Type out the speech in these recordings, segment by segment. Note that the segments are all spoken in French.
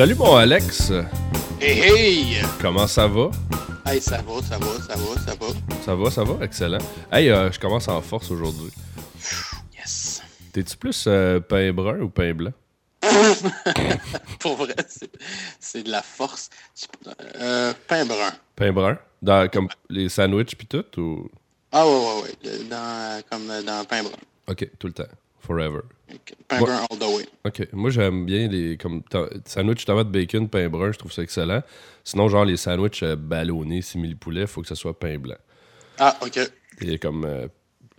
Salut mon Alex, Hey hey! comment ça va? Hey, ça va, ça va, ça va, ça va. Ça va, ça va, excellent. Hey, euh, je commence en force aujourd'hui. Yes! T'es-tu plus euh, pain brun ou pain blanc? Pour vrai, c'est- de la force. Euh, pain brun. Pain brun? Dans comme les sandwichs pis tout ou? Ah ouais, ouais, ouais. Dans, comme dans pain brun. Ok, tout le temps. Forever. Pain Ouais. brun all the way. Ok, moi j'aime bien les comme sandwich tomate bacon, pain brun, je trouve ça excellent. Sinon, genre les sandwichs euh, ballonnés, simili poulet, faut que ce soit pain blanc. Ah, ok. Il est comme euh,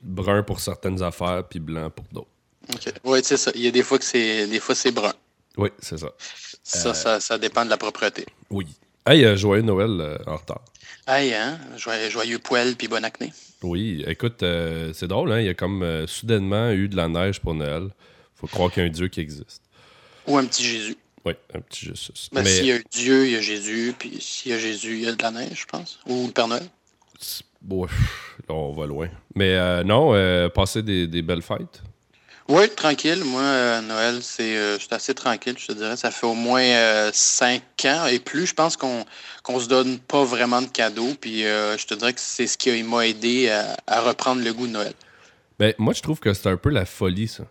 brun pour certaines affaires puis blanc pour d'autres. ok. Ouais, c'est ça. Il y a des fois que c'est des fois c'est brun. Oui, c'est ça. Ça, ça, ça dépend de la propreté. Oui. Hey, euh, joyeux Noël euh, en retard. Hey, hein? Joyeux, joyeux poêle puis bon acné. Oui, écoute, euh, c'est drôle, hein? Il y a comme euh, soudainement eu de la neige pour Noël. Faut croire qu'il y a un Dieu qui existe. Ou un petit Jésus. Oui, un petit Jésus. Ben, Mais s'il y a Dieu, il y a Jésus. Puis s'il y a Jésus, il y a de la neige, je pense. Ou le Père Noël. bon, là, on va loin. Mais euh, non, euh, passer des, des belles fêtes. Oui, tranquille. Moi, euh, Noël, c'est, euh, je suis assez tranquille, je te dirais. Ça fait au moins euh, cinq ans et plus. Je pense qu'on qu'on se donne pas vraiment de cadeaux. Puis je te dirais que c'est ce qui m'a aidé à, à reprendre le goût de Noël. Ben, moi, je trouve que c'est un peu la folie, ça.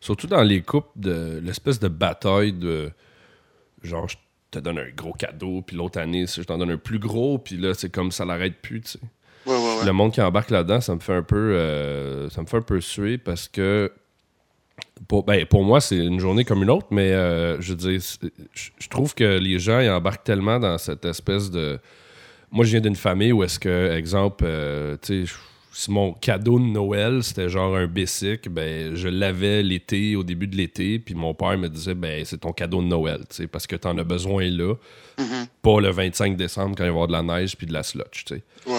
Surtout dans les couples, de l'espèce de bataille de. Genre, je te donne un gros cadeau, puis l'autre année, je t'en donne un plus gros, puis là, c'est comme ça l'arrête plus, tu sais. Ouais, ouais, ouais. Le monde qui embarque là-dedans, ça me fait un peu. ça me fait un peu suer parce que. Pour, ben, pour moi, c'est une journée comme une autre, mais euh, je veux dire, je je trouve que les gens ils embarquent tellement dans cette espèce de. Moi, je viens d'une famille où est-ce que, exemple, euh, tu sais, si mon cadeau de Noël, c'était genre un bicycle, ben, je l'avais l'été, au début de l'été, puis mon père me disait, ben, c'est ton cadeau de Noël, tu sais, parce que t'en as besoin là, Mhm. pas le 25 décembre quand il va y avoir de la neige puis de la slotch, tu sais. Ouais.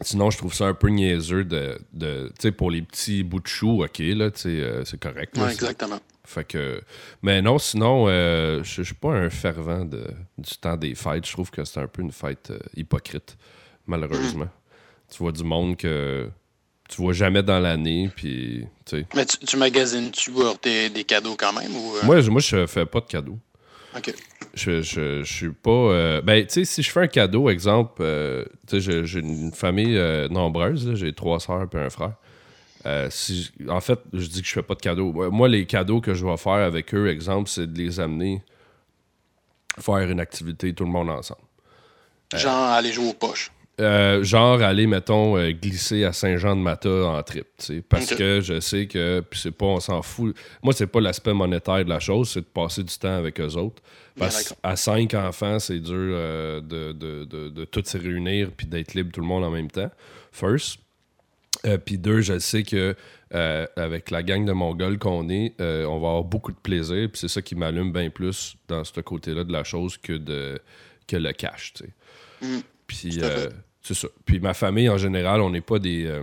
Sinon, je trouve ça un peu niaiseux de. de tu sais, pour les petits bouts de chou, ok, là, tu sais, euh, c'est correct. là, Ouais, c'est- exactement. Fait que. Mais non, sinon, euh, je suis pas un fervent de, du temps des fêtes. Je trouve que c'est un peu une fête euh, hypocrite, malheureusement. Tu vois du monde que tu vois jamais dans l'année, puis, tu sais. Mais tu, tu magasines-tu pour des, des cadeaux quand même? Ou, euh? Moi, je- moi, je fais pas de cadeaux. OK. Je, je, suis pas. euh, ben, tu sais, si je fais un cadeau, exemple, euh, tu sais, j'ai- une famille euh, nombreuse, j'ai trois sœurs et un frère. Si en fait, je dis que je fais pas de cadeaux. Moi, Moi, les cadeaux que je vais faire avec eux, exemple, c'est de les amener faire une activité tout le monde ensemble. Genre aller jouer aux poches. Euh, genre aller, mettons, euh, glisser à Saint-Jean-de-Mata en trip, parce que je sais que, puis c'est pas, on s'en fout. Moi, c'est pas l'aspect monétaire de la chose, c'est de passer du temps avec eux autres. Parce qu'à cinq enfants, c'est dur euh, de, de, de, de tous se réunir puis d'être libre tout le monde en même temps. First. Puis deux, je sais que avec la gang de Mongols qu'on est, on va avoir beaucoup de plaisir. Puis c'est ça qui m'allume bien plus dans ce côté-là de la chose que, de, que le cash, tu sais. Mm. Puis euh, c'est ça. Puis ma famille, en général, on n'est pas des, euh,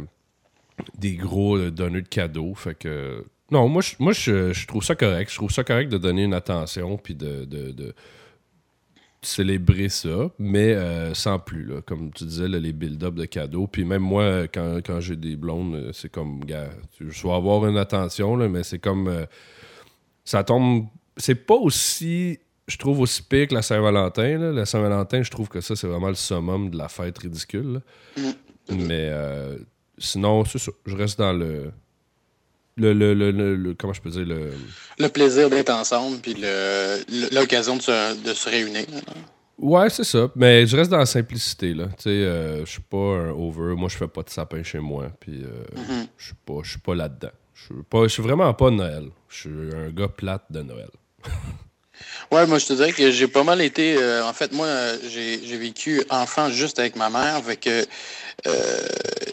des gros euh, donneurs de cadeaux. Fait que. Non, moi, je, moi je, je trouve ça correct. Je trouve ça correct de donner une attention puis de, de, de célébrer ça, mais euh, sans plus. Là. Comme tu disais, là, les build-up de cadeaux. Puis même moi, quand, quand j'ai des blondes, c'est comme, gars, je dois avoir une attention, là, mais c'est comme. euh, ça tombe. C'est pas aussi. Je trouve aussi pire que la Saint-Valentin. La Saint-Valentin, je trouve que ça, c'est vraiment le summum de la fête ridicule. là. Mais euh, sinon, c'est ça. Je reste dans le. Le, le, le, comment je peux dire le Le plaisir d'être ensemble, puis l'occasion de se, de se réunir. ouais c'est ça mais je reste dans la simplicité là tu sais euh, je suis pas un over moi je fais pas de sapin chez moi puis euh, Mhm. je suis pas je suis pas là dedans je suis pas je suis vraiment pas Noël je suis un gars plate de Noël Ouais, moi, je te dirais que j'ai pas mal été. euh, en fait, moi, euh, j'ai vécu enfant juste avec ma mère. Avec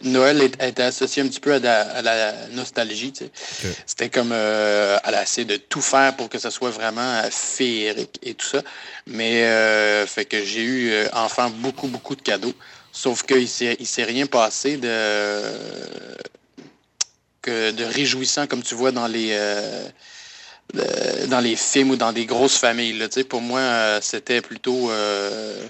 Noël est- était associé un petit peu à, la- à la nostalgie. tu sais. Ok. C'était comme euh, elle a essayé de tout faire pour que ça soit vraiment euh, féerique et tout ça. Mais euh, fait que j'ai eu euh, enfant beaucoup, beaucoup de cadeaux. Sauf qu'il s'est il s'est rien passé de que de réjouissant comme tu vois dans les euh, de- dans les films ou dans des grosses familles. Là, tu sais, pour moi, euh, c'était plutôt euh,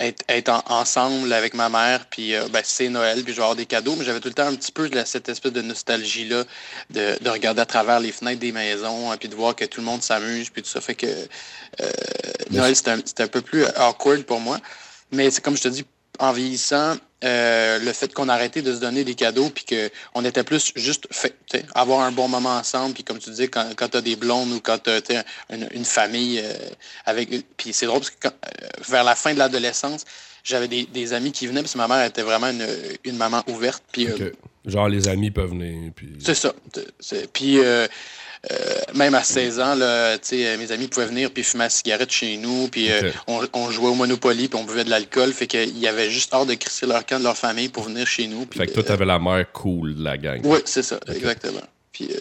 être, ensemble avec ma mère, puis euh, ben, c'est Noël, puis je vais avoir des cadeaux, mais j'avais tout le temps un petit peu cette espèce de nostalgie-là de, regarder à travers les fenêtres des maisons, hein, puis de voir que tout le monde s'amuse, puis tout ça. Fait que euh, Noël, c'était un, peu plus awkward pour moi. Mais c'est comme je te dis, en vieillissant, euh, le fait qu'on arrêtait de se donner des cadeaux, puis qu'on était plus juste fait, avoir un bon moment ensemble, puis comme tu dis, quand, quand tu as des blondes ou quand tu as une, famille euh, avec. Puis c'est drôle parce que euh, vers la fin de l'adolescence, j'avais des, amis qui venaient, parce que ma mère était vraiment une, maman ouverte. Puis, Genre, les amis peuvent venir. Puis... C'est ça. Puis euh, même à 16 ans, là, mes amis pouvaient venir puis fumer la cigarette chez nous, puis euh, on, jouait au Monopoly, puis on buvait de l'alcool. Fait qu'il y avait juste hâte de crisser leur camp de leur famille pour venir chez nous. fait que toi, t'avais la mère cool de la gang. Oui, c'est ça, exactement. Puis euh,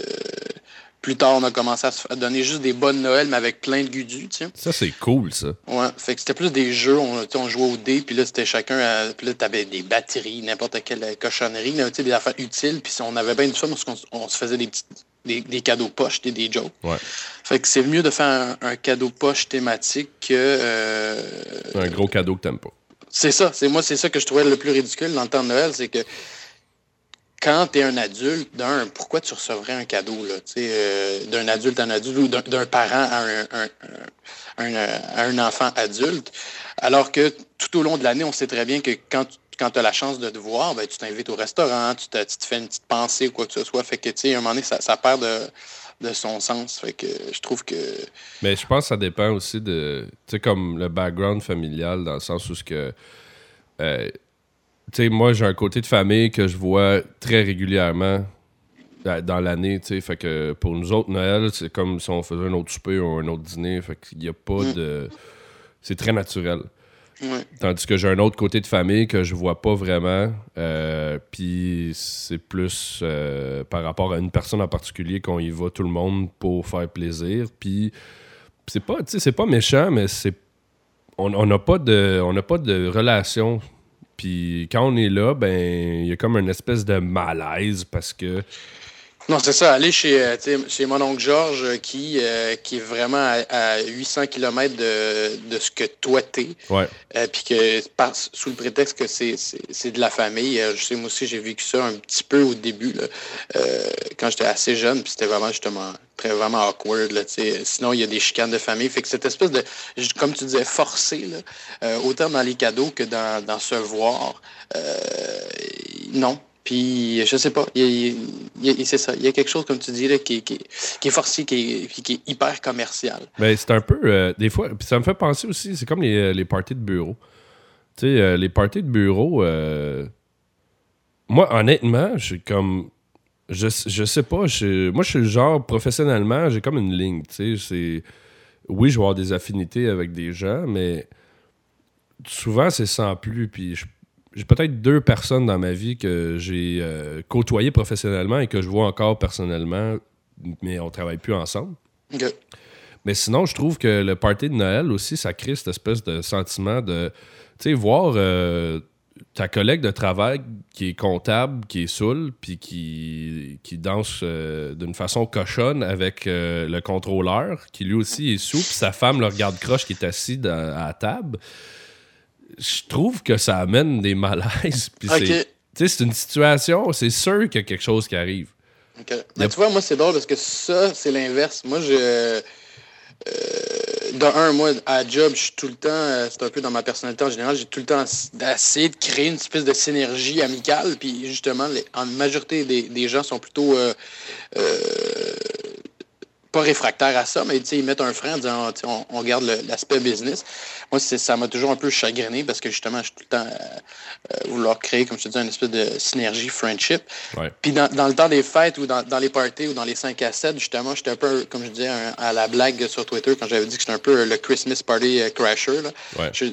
plus tard, on a commencé à se donner juste des bonnes Noël, mais avec plein de gudus, tiens. Ça, c'est cool, ça. Ouais, fait que c'était plus des jeux, on, on jouait au dé, puis là, c'était chacun, puis là, t'avais des batteries, n'importe quelle cochonnerie, là, des affaires utiles, puis on avait bien du fun parce qu'on on se faisait des petites des, cadeaux poches, des, des jokes. Ouais. Fait que c'est mieux de faire un, cadeau poche thématique que. Euh, un gros cadeau que t'aimes pas. C'est ça. C'est moi, c'est ça que je trouvais le plus ridicule dans le temps de Noël, c'est que quand tu es un adulte, d'un, pourquoi tu recevrais un cadeau, là, euh, d'un adulte à un adulte ou d'un parent à un, un, un, enfant adulte, alors que tout au long de l'année, on sait très bien que quand tu quand tu as la chance de te voir, ben, tu t'invites au restaurant, tu te, fais une petite pensée ou quoi que ce soit. Fait que, tu sais, à un moment donné, ça, perd de, son sens. Fait que je trouve que. Mais je pense que ça dépend aussi de. Tu sais, comme le background familial, dans le sens où ce que. Euh, tu sais, moi, j'ai un côté de famille que je vois très régulièrement euh, dans l'année, tu sais. Fait que pour nous autres, Noël, c'est comme si on faisait un autre souper ou un autre dîner. Fait qu'il n'y a pas mm. de. C'est très naturel. Tandis que j'ai un autre côté de famille que je vois pas vraiment. Euh, puis c'est plus euh, par rapport à une personne en particulier qu'on y va tout le monde pour faire plaisir. Puis c'est pas, c'est pas méchant, mais c'est on n'a pas de on pas de relation. Puis quand on est là, ben il y a comme une espèce de malaise parce que non, c'est ça. Aller chez, euh, chez mon oncle Georges euh, qui, euh, qui est vraiment à, 800 km de, de, ce que toi t'es. Ouais. Puis que sous le prétexte que c'est de la famille. je sais, moi aussi, j'ai vécu ça un petit peu au début, là, quand j'étais assez jeune. Puis c'était vraiment justement très vraiment awkward. Là, Sinon, il y a des chicanes de famille. Fait que cette espèce de, comme tu disais, forcé, là, autant dans les cadeaux que dans, dans se voir, non. Puis, je sais pas, c'est ça. Il y a quelque chose, comme tu dis, qui, qui, est forcé, qui est, qui est hyper commercial. Ben, c'est un peu, euh, des fois, puis ça me fait penser aussi, c'est comme les, euh, les parties de bureau. Tu sais, euh, les parties de bureau, moi, honnêtement, je suis comme, je, je sais pas, moi, je suis le genre, professionnellement, j'ai comme une ligne, tu sais, c'est, oui, je vais avoir des affinités avec des gens, mais souvent, c'est sans plus, puis je j'ai peut-être deux personnes dans ma vie que j'ai euh, côtoyées professionnellement et que je vois encore personnellement, mais on travaille plus ensemble. Mais sinon, je trouve que le party de Noël aussi, ça crée cette espèce de sentiment de, tu sais, voir euh, ta collègue de travail qui est comptable, qui est saoul, puis qui, qui danse euh, d'une façon cochonne avec le contrôleur, qui lui aussi est sous, puis sa femme le regarde croche qui est assis à la table je trouve que ça amène des malaises. c'est une situation, c'est sûr qu'il y a quelque chose qui arrive. Mais tu vois, moi, c'est drôle parce que ça, c'est l'inverse. Moi, je. Euh, dans un, moi, à job, je suis tout le temps, euh, c'est un peu dans ma personnalité en général, j'ai tout le temps d'essayer de créer une espèce de synergie amicale. Puis justement, en majorité des, gens sont plutôt euh, pas réfractaires à ça, mais ils mettent un frein en disant on, on garde l'aspect business. Moi, ça m'a toujours un peu chagriné parce que justement, je suis tout le temps euh, vouloir créer, comme je te dis, une espèce de synergie friendship. Puis dans, le temps des fêtes ou dans, les parties ou dans les 5 à 7, justement, j'étais un peu, comme je disais, à la blague sur Twitter quand j'avais dit que c'était un peu le Christmas party euh, crasher.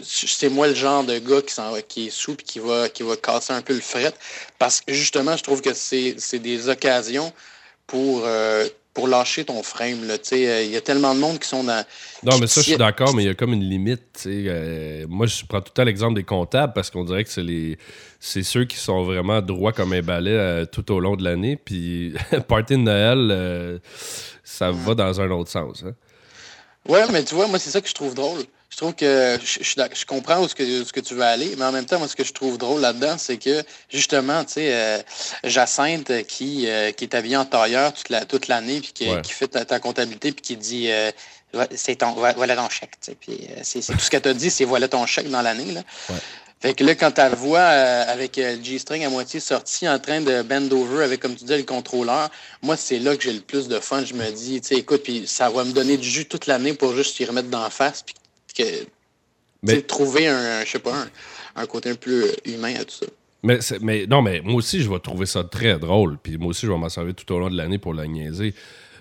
c'est moi le genre de gars qui, qui est sous et qui va, qui va casser un peu le fret parce que justement, je trouve que c'est des occasions pour euh, pour lâcher ton frame. Euh, il y a tellement de monde qui sont dans. Non, mais ça, je suis d'accord, mais il y a comme une limite. Euh, moi, je prends tout le temps l'exemple des comptables parce qu'on dirait que c'est les c'est ceux qui sont vraiment droits comme un balai euh, tout au long de l'année. Puis, party de Noël, ça va dans un autre sens. Hein. Ouais, mais tu vois, moi, c'est ça que je trouve drôle. Je trouve que je, comprends où ce que, ce que tu veux aller, mais en même temps, moi, ce que je trouve drôle là-dedans, c'est que justement, tu sais, euh, Jacinthe qui, euh, qui est habillée en tailleur toute l'année, puis qui, fait ta, comptabilité, puis qui dit euh, c'est ton voilà ton chèque. Puis c'est tout ce qu'elle t'a dit, c'est voilà ton chèque dans l'année. Là. Fait que là, quand tu la vois avec le G-string à moitié sorti en train de bend over avec, comme tu dis, le contrôleur, moi, c'est là que j'ai le plus de fun. Je me dis, tu sais, écoute, puis ça va me donner du jus toute l'année pour juste y remettre d'en face, puis mais... trouver un, je sais pas, un, côté un peu humain à tout ça. Mais, mais non, mais moi aussi, je vais trouver ça très drôle. Puis moi aussi, je vais m'en servir tout au long de l'année pour la niaiser.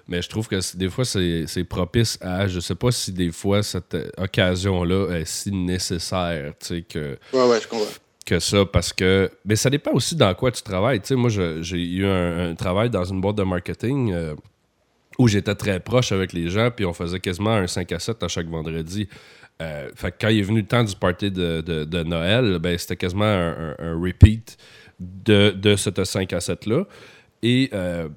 Mais je trouve que des fois, c'est propice à. Je sais pas si des fois, cette occasion-là est si nécessaire. Tu sais, que. Ouais, ouais, je comprends. Que ça, parce que. Mais ça dépend aussi dans quoi tu travailles. Tu sais, moi, j'ai eu un, travail dans une boîte de marketing. Euh, où j'étais très proche avec les gens, puis on faisait quasiment un 5 à 7 à chaque vendredi. Euh, fait quand il est venu le temps du party de, Noël, ben, c'était quasiment un, repeat de, de cette 5 à 7-là. Et euh,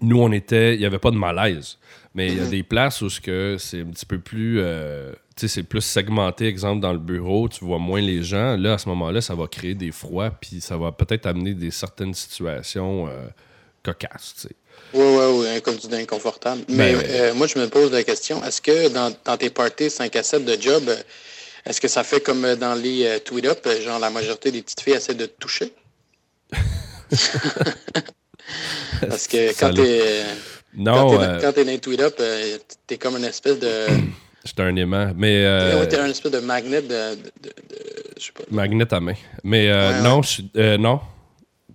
nous, on était. Il n'y avait pas de malaise. Mais il y a mhm. des places où c'est un petit peu plus. Euh, tu sais, c'est plus segmenté, exemple, dans le bureau, tu vois moins les gens. Là, à ce moment-là, ça va créer des froids, puis ça va peut-être amener des certaines situations tu sais. Oui, oui, oui, comme tu dis, inconfortable. Mais ben euh, moi, je me pose la question, est-ce que dans, tes parties 5 à 7 de job, euh, est-ce que ça fait comme euh, dans les tweet-up, genre la majorité des petites filles essaient de te toucher? Parce que quand t'es... Non, quand t'es dans les tweet-up, t'es comme une espèce de... J'étais un aimant, mais... Euh... t'es un espèce de magnet de... je sais pas. Magnet à main. Mais non, je, non,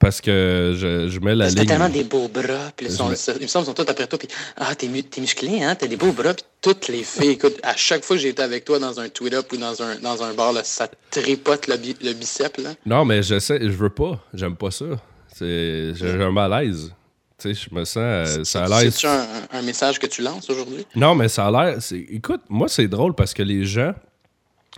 parce que je, je mets la ligne. Tellement des beaux bras, puis ils, sont, me semble sont tous après toi, puis ah, t'es, musclé, hein, t'as des beaux bras, puis toutes les filles, écoute, à chaque fois que j'ai été avec toi dans un tweet-up ou dans un, dans un bar, là, ça tripote le, le bicep, là. Non, mais je sais, je veux pas, j'aime pas ça. C'est, j'ai un malaise. Tu sais, je me sens. Euh, ça a l'air. C'est un, un, message que tu lances aujourd'hui? Non, mais ça a l'air. Écoute, moi, c'est drôle parce que les gens.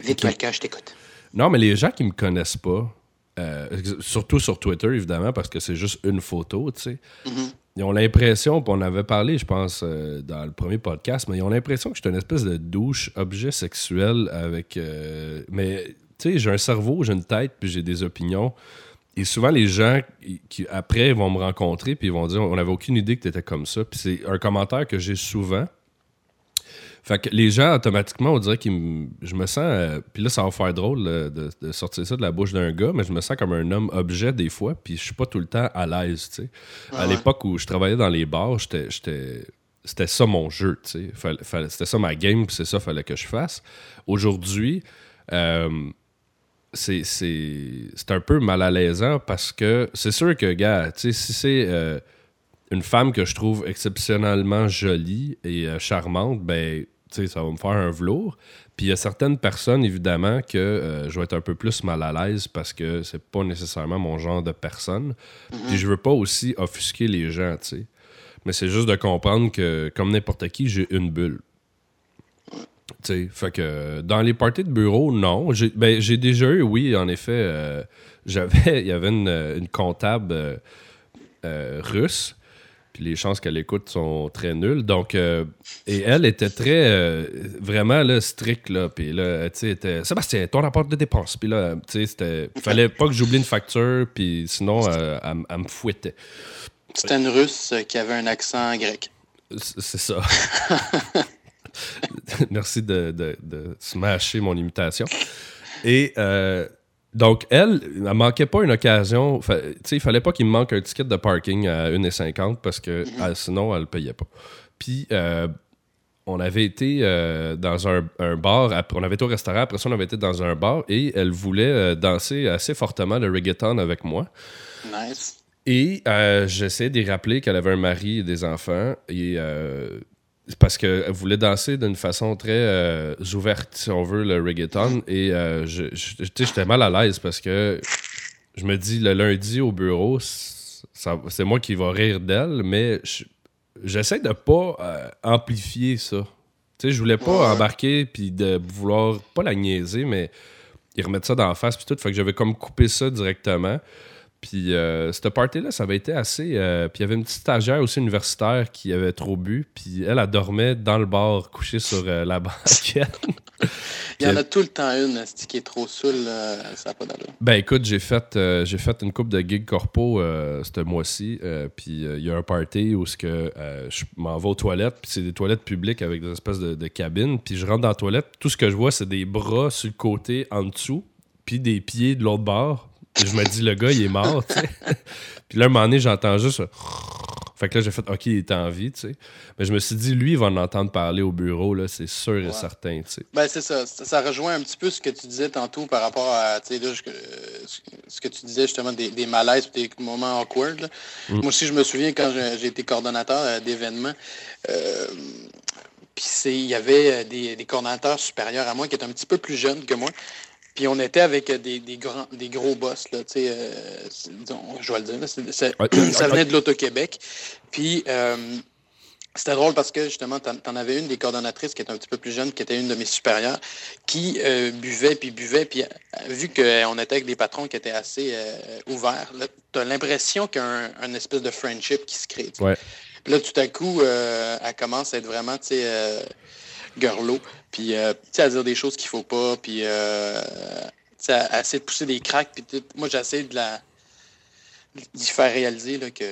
Vite, qui... je t'écoute. Non, mais les gens qui me connaissent pas, euh, surtout sur Twitter, évidemment, parce que c'est juste une photo, tu sais. Mm-hmm. Ils ont l'impression, puis on avait parlé, je pense, euh, dans le premier podcast, mais ils ont l'impression que je suis une espèce de douche, objet sexuel avec. Euh, mais, tu sais, j'ai un cerveau, j'ai une tête, puis j'ai des opinions. Et souvent, les gens qui, après, vont me rencontrer, puis ils vont dire On n'avait aucune idée que tu étais comme ça. Puis c'est un commentaire que j'ai souvent. Fait que les gens, automatiquement, on dirait que je me sens. Euh, puis là, ça va faire drôle de, sortir ça de la bouche d'un gars, mais je me sens comme un homme objet des fois, puis je suis pas tout le temps à l'aise, tu sais. à l'époque où je travaillais dans les bars, j'étais. C'était ça mon jeu, tu sais. C'était ça ma game, puis c'est ça qu'il fallait que je fasse. Aujourd'hui, euh, c'est un peu mal à l'aisant parce que c'est sûr que, gars, tu sais, si c'est. Euh, une femme que je trouve exceptionnellement jolie et charmante, ben ça va me faire un velours. Puis il y a certaines personnes, évidemment, que euh, je vais être un peu plus mal à l'aise parce que c'est pas nécessairement mon genre de personne. Mhm. Puis je veux pas aussi offusquer les gens. Mais c'est juste de comprendre que, comme n'importe qui, j'ai une bulle. Fait que dans les parties de bureau, non. J'ai ben, déjà eu, oui, en effet, euh, j'avais, il y avait une, comptable euh, russe puis les chances qu'elle écoute sont très nulles. Donc, euh, et elle était très, euh, vraiment là, stricte, là. Puis là, tu sais, était Sébastien, ton rapport de dépenses. Puis là, tu sais, c'était. Fallait pas que j'oublie une facture, puis sinon, euh, elle, me fouettait. C'était une russe qui avait un accent grec. C'est ça. Merci de, de, de, smasher mon imitation. Et donc, elle, elle manquait pas une occasion. sais, il fallait pas qu'il me manque un ticket de parking à 1,50 parce que mhm. sinon, elle ne payait pas. Puis, euh, on avait été euh, dans un, bar, on avait été au restaurant, après ça, on avait été dans un bar et elle voulait euh, danser assez fortement le reggaeton avec moi. Nice. Et j'essayais de rappeler qu'elle avait un mari et des enfants. Et parce qu'elle voulait danser d'une façon très euh, ouverte, si on veut, le reggaeton. Et euh, j'étais mal à l'aise parce que je me dis, le lundi au bureau, c'est moi qui vais rire d'elle, mais j'essaie de pas euh, amplifier ça. Tu sais, je voulais pas embarquer puis de vouloir, pas la niaiser, mais ils remettent ça dans la face puis tout. Fait que j'avais comme coupé ça directement. Puis euh, cette party-là, ça avait été assez. euh, puis il y avait une petite stagiaire aussi universitaire qui avait trop bu. Puis elle, elle dormait dans le bar, couchée sur euh, la banquette. Il y en a tout le temps une, esti, qui est trop saoule, ça n'a pas d'allure? Ben écoute, j'ai fait, j'ai fait une coupe de gigs corpo ce mois-ci. puis il y a un party où que, je m'en vais aux toilettes. Puis c'est des toilettes publiques avec des espèces de, de cabines. Puis je rentre dans la toilette. Tout ce que je vois, c'est des bras sur le côté en dessous. Puis des pieds de l'autre bord. Je me dis, le gars, il est mort, tu sais. puis là, un moment donné, j'entends juste. Fait que là, j'ai fait, OK, il est en vie, tu sais. Mais je me suis dit, lui, il va en entendre parler au bureau, là, c'est sûr et certain, tu sais. Ben, c'est ça. ça. ça rejoint un petit peu ce que tu disais tantôt par rapport à, tu sais, là, ce que tu disais justement des, des malaises et des moments awkward. là. Mm. Moi aussi, je me souviens quand j'ai été coordonnateur euh, d'événements, euh, puis il y avait euh, des, des coordonnateurs supérieurs à moi qui étaient un petit peu plus jeunes que moi. Puis on était avec des, des, grands, des gros boss, là, tu sais, euh, je vais le dire, là, Ouais. ça venait de l'Auto-Québec. Puis euh, c'était drôle parce que justement, t'en en avais une des coordonnatrices qui était un petit peu plus jeune, qui était une de mes supérieures, qui euh, buvait, puis buvait, puis euh, vu qu'on était avec des patrons qui étaient assez ouverts, tu as l'impression qu'il y a un, un espèce de friendship qui se crée. tu. Puis là, tout à coup, elle commence à être vraiment, tu sais, girlo, puis euh, à dire des choses qu'il faut pas, puis euh, à, essayer de pousser des cracks, puis moi, j'essaie de la d'y faire réaliser là, que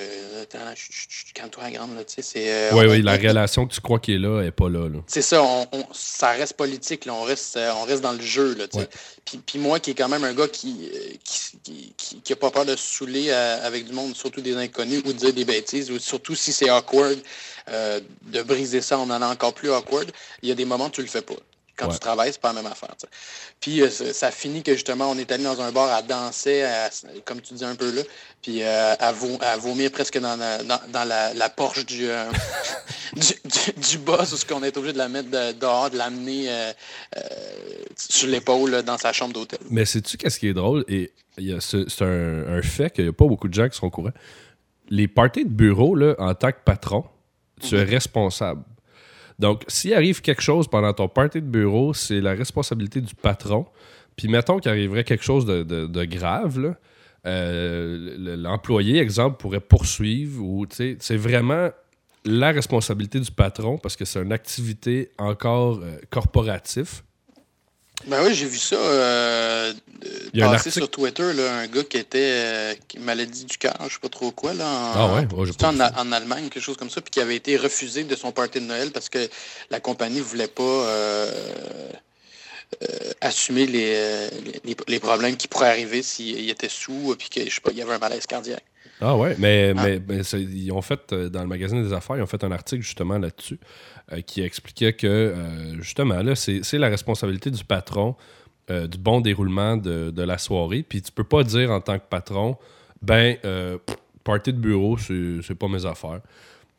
chut, calme-toi la grande là, tu sais, c'est euh, Oui, on- oui, la on- relation que tu crois qu'il est là, elle est pas là, là. c'est ça, on, on- ça reste politique, là, on, reste, euh, on reste dans le jeu. Là, tu sais. Puis, puis moi, qui est quand même un gars qui euh, qui, qui, qui- qui a pas peur de se saouler euh, avec du monde, surtout des inconnus, ou de dire des bêtises, ou surtout si c'est awkward, euh, de briser ça en allant encore plus awkward, il y a des moments où tu le fais pas. Quand Ouais. tu travailles, c'est pas la même affaire. Puis euh, ça, finit que justement, on est allé dans un bar à danser, à- comme tu dis un peu là, puis euh, à, vo- à vomir presque dans la, dans, dans la, la Porsche du, euh, du, du, du boss, où ce qu'on est obligé de la mettre de- dehors, de l'amener sur l'épaule dans sa chambre d'hôtel. Mais sais-tu qu'est-ce qui est drôle? Et c'est un, un fait qu'il n'y a pas beaucoup de gens qui sont au courant. Les parties de bureau, là, en tant que patron, tu es responsable. Donc, s'il arrive quelque chose pendant ton party de bureau, c'est la responsabilité du patron. Puis, mettons qu'il arriverait quelque chose de, grave, euh, le- l'employé, exemple, pourrait poursuivre ou, c'est vraiment la responsabilité du patron parce que c'est une activité encore euh, corporative. Ben oui, j'ai vu ça euh, passer sur Twitter, là, un gars qui était euh, qui- maladie du cœur, je sais pas trop quoi, là, en, Ah ouais? Ouais, en, Allemagne, quelque chose comme ça, puis qui avait été refusé de son party de Noël parce que la compagnie voulait pas euh, euh, assumer les, euh, les, les problèmes qui pourraient arriver s'il était sous, puis que je sais pas, il y avait un malaise cardiaque. Ah ouais, mais, Ah. mais, mais c'est- ils ont fait, euh, dans le magazine des affaires, ils ont fait un article justement là-dessus euh, qui expliquait que, euh, justement, là, c'est la responsabilité du patron euh, du bon déroulement de, de la soirée. Puis tu peux pas dire en tant que patron, ben, party de bureau, c'est pas mes affaires.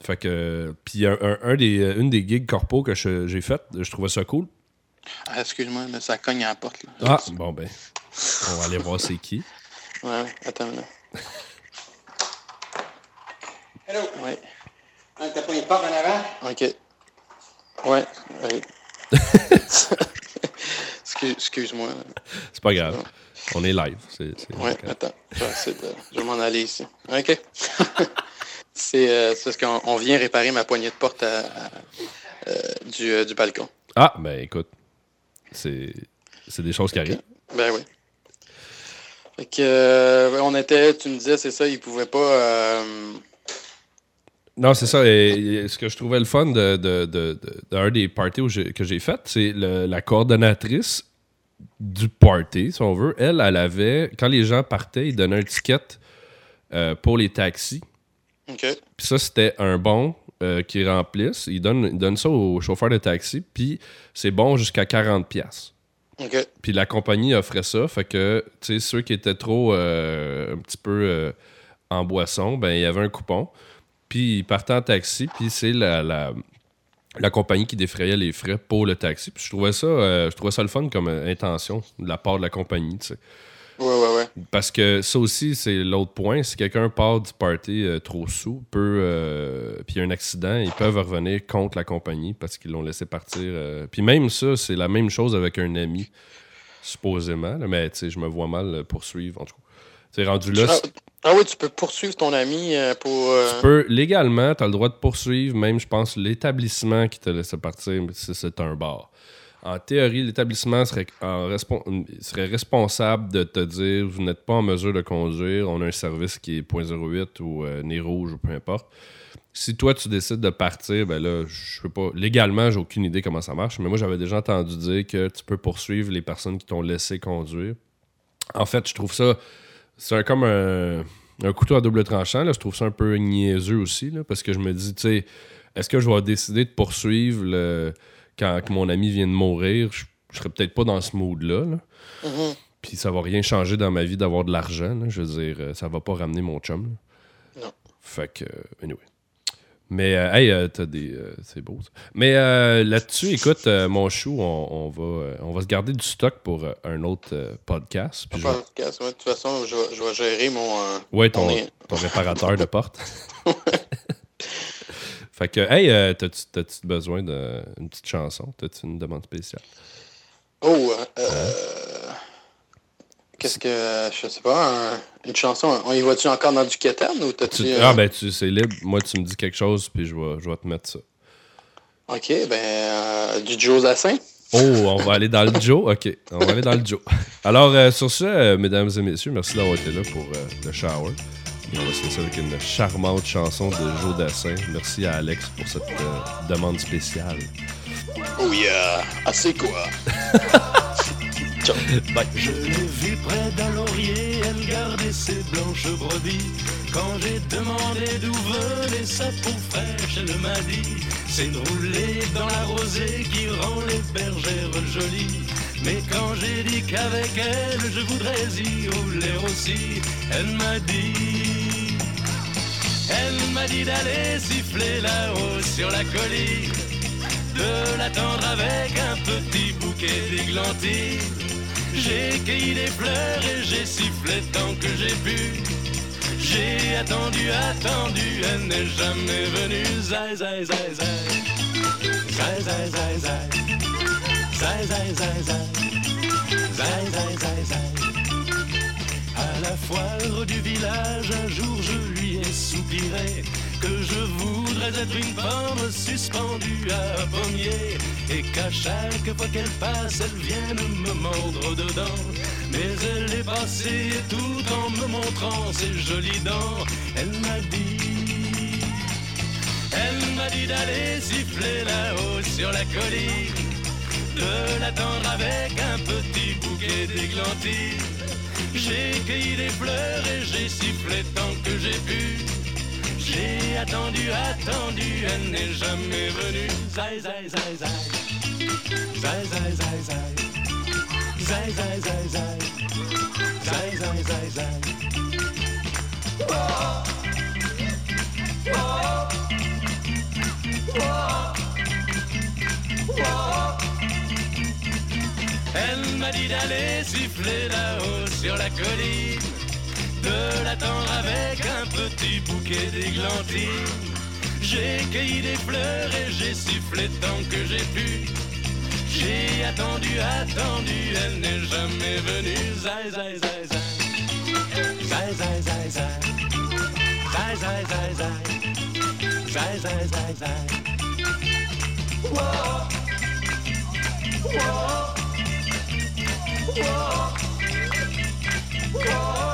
Fait que, puis un, un- un des, une des gigs corpo que j'ai faites, je trouvais ça cool. Ah, excuse-moi, là, ça cogne à la porte. Là. Ah, bon ben, on va aller voir c'est qui. Ouais, ouais, attends là. Hello. Ouais, Ah, T'as pas une porte en avant? ok. Ouais, ouais. Excuse- Excuse-moi. C'est pas grave. On est live. c'est- Ouais, attends. Je vais, essayer de- je vais m'en aller ici. OK. c'est euh, c'est parce qu'on on vient réparer ma poignée de porte à- à- euh, du, euh, du balcon. Ah, ben écoute, c'est c'est des choses qui arrivent. Ben oui. Fait que, euh, on était, tu me disais, c'est ça, ils pouvaient pas. Non, c'est ça. Et, et ce que je trouvais le fun de, de, de- de- d'un des parties que j'ai fait, c'est la coordonnatrice du party, si on veut. Elle, elle avait, quand les gens partaient, ils donnaient un ticket euh, pour les taxis. OK. Puis ça, c'était un bon euh, qu'ils remplissent. Ils donnent, ils donnent ça aux chauffeurs de taxi. Puis c'est bon jusqu'à 40$. piastres. OK. Puis la compagnie offrait ça. Fait que, tu sais, ceux qui étaient trop euh, un petit peu euh, en boisson, ben, il y avait un coupon. Puis ils partaient en taxi. Puis c'est la, la, la compagnie qui défrayait les frais pour le taxi. Puis je trouvais ça, euh, je trouvais ça le fun comme intention de la part de la compagnie, tu sais. Ouais, ouais, ouais. Parce que ça aussi, c'est l'autre point. Si quelqu'un part du party euh, trop sous, peut, euh, puis il y a un accident, ils peuvent revenir contre la compagnie parce qu'ils l'ont laissé partir. euh. Puis même ça, c'est la même chose avec un ami, supposément. là, mais tu sais, je me vois mal poursuivre, en tout cas. C'est rendu là. Ah, ah oui, tu peux poursuivre ton ami euh, pour. euh, Tu peux, légalement, tu as le droit de poursuivre, même, je pense, l'établissement qui t'a laissé partir, si c'est un bar. En théorie, l'établissement serait, respon- serait responsable de te dire vous n'êtes pas en mesure de conduire, on a un service qui est .08 ou euh, nez rouge ou peu importe. Si toi, tu décides de partir, ben là, je peux pas. Légalement, j'ai aucune idée comment ça marche, mais moi, j'avais déjà entendu dire que tu peux poursuivre les personnes qui t'ont laissé conduire. En fait, je trouve ça. C'est un- comme un, un couteau à double tranchant. Là. Je trouve ça un peu niaiseux aussi, là, parce que je me dis, tu sais, est-ce que je vais décider de poursuivre le, quand que mon ami vient de mourir? Je, je serais peut-être pas dans ce mood-là. là. mhm. Puis ça va rien changer dans ma vie d'avoir de l'argent. Je veux dire, euh, ça va pas ramener mon chum. là. Non. Fait que, euh, anyway. Mais, euh, hey, euh, t'as des. euh, c'est beau, ça. Mais euh, là-dessus, écoute, euh, mon chou, on, on va, euh, on va se garder du stock pour euh, un autre euh, podcast. Puis je vais- podcast, ouais. De toute façon, je vais, je vais gérer mon. euh, Ouais, ton, On est- ton réparateur de porte. fait que, hey, euh, t'as-tu t'as-tu besoin d'une petite chanson? T'as-tu une demande spéciale? Oh, euh, qu'est-ce que. Je sais pas, un- une chanson. On y va-tu encore dans du Kétan ou t'as-tu. Tu- euh, Ah, ben, tu, c'est libre. Moi, tu me dis quelque chose, puis je vais, je vais te mettre ça. Ok, ben. euh, du Joe Zassin. Oh, on va aller dans le Joe? OK, on va aller dans le Joe. Alors, euh, sur ce, euh, mesdames et messieurs, merci d'avoir été là pour le shower. Et on va se laisser avec une charmante chanson de Joe Dassin. Merci à Alex pour cette demande spéciale. Oh yeah! Ah, c'est Je l'ai vue près d'un laurier, elle gardait ses blanches brebis. Quand j'ai demandé d'où venait sa peau fraîche, elle m'a dit C'est de rouler dans la rosée qui rend les bergères jolies. Mais quand j'ai dit qu'avec elle je voudrais y rouler aussi, elle m'a dit Elle m'a dit d'aller siffler là-haut sur la colline de l'attendre avec un petit bouquet d'églantines. J'ai cueilli des fleurs et j'ai sifflé tant que j'ai pu. J'ai attendu, attendu, elle n'est jamais venue. Zai, zai, zai, zai. Zai, zai, zai, zai. Zai, zai, zai, zai. Zai, zai, zai, zai. À la foire du village, un jour je lui ai soupiré que je voudrais être une pomme suspendue à un pommier et qu'à chaque fois qu'elle passe, elle vienne me mordre dedans. Mais elle est passée tout en me montrant ses jolies dents, elle m'a dit, elle m'a dit d'aller siffler là-haut sur la colline, de l'attendre avec un petit bouquet d'églantines. J'ai cueilli des fleurs et j'ai sifflé tant que j'ai pu. J'ai attendu, attendu, elle n'est jamais venue. Zai, zai, zai, zai. Zai, zai, zai, zai. Zai, zai, zai, zai. Zai, zai, zai, zai. Elle m'a dit d'aller siffler là-haut sur la colline, de l'attendre avec un petit bouquet d'églantines. J'ai cueilli des fleurs et j'ai sifflé tant que j'ai pu. J'ai attendu, attendu, elle n'est jamais venue. Zai, zai, zai, zai. Zai, zai, zai, zai. Zai, zai, zai, zai. Zai, zai, zai, zai. Wow. Wow. Wow. Wow.